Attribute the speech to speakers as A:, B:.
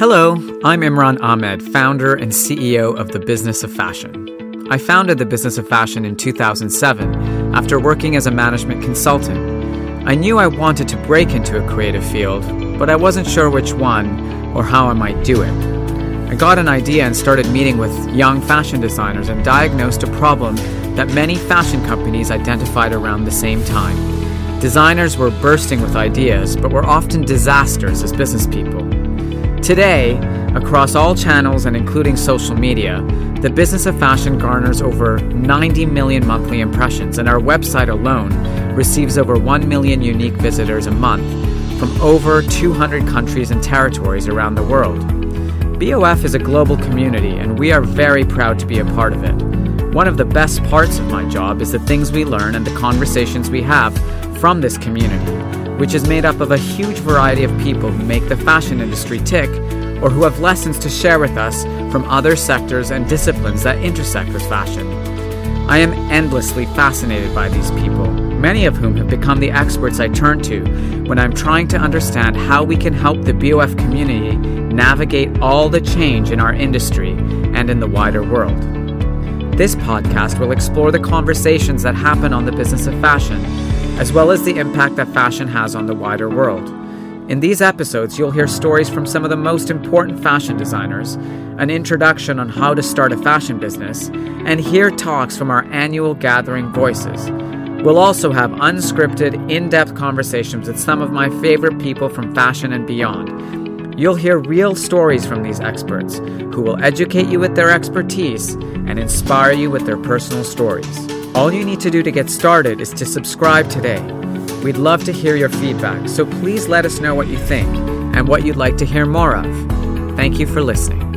A: Hello, I'm Imran Ahmed, founder and CEO of The Business of Fashion. I founded The Business of Fashion in 2007 after working as a management consultant. I knew I wanted to break into a creative field, but I wasn't sure which one or how I might do it. I got an idea and started meeting with young fashion designers and diagnosed a problem that many fashion companies identified around the same time. Designers were bursting with ideas, but were often disasters as business people. Today, across all channels and including social media, the business of fashion garners over 90 million monthly impressions, and our website alone receives over 1 million unique visitors a month from over 200 countries and territories around the world. BOF is a global community, and we are very proud to be a part of it. One of the best parts of my job is the things we learn and the conversations we have from this community which is made up of a huge variety of people who make the fashion industry tick or who have lessons to share with us from other sectors and disciplines that intersect with fashion. I am endlessly fascinated by these people, many of whom have become the experts I turn to when I'm trying to understand how we can help the BOF community navigate all the change in our industry and in the wider world. This podcast will explore the conversations that happen on the business of fashion as well as the impact that fashion has on the wider world. In these episodes, you'll hear stories from some of the most important fashion designers, an introduction on how to start a fashion business, and hear talks from our annual gathering Voices. We'll also have unscripted, in depth conversations with some of my favorite people from fashion and beyond. You'll hear real stories from these experts who will educate you with their expertise and inspire you with their personal stories. All you need to do to get started is to subscribe today. We'd love to hear your feedback, so please let us know what you think and what you'd like to hear more of. Thank you for listening.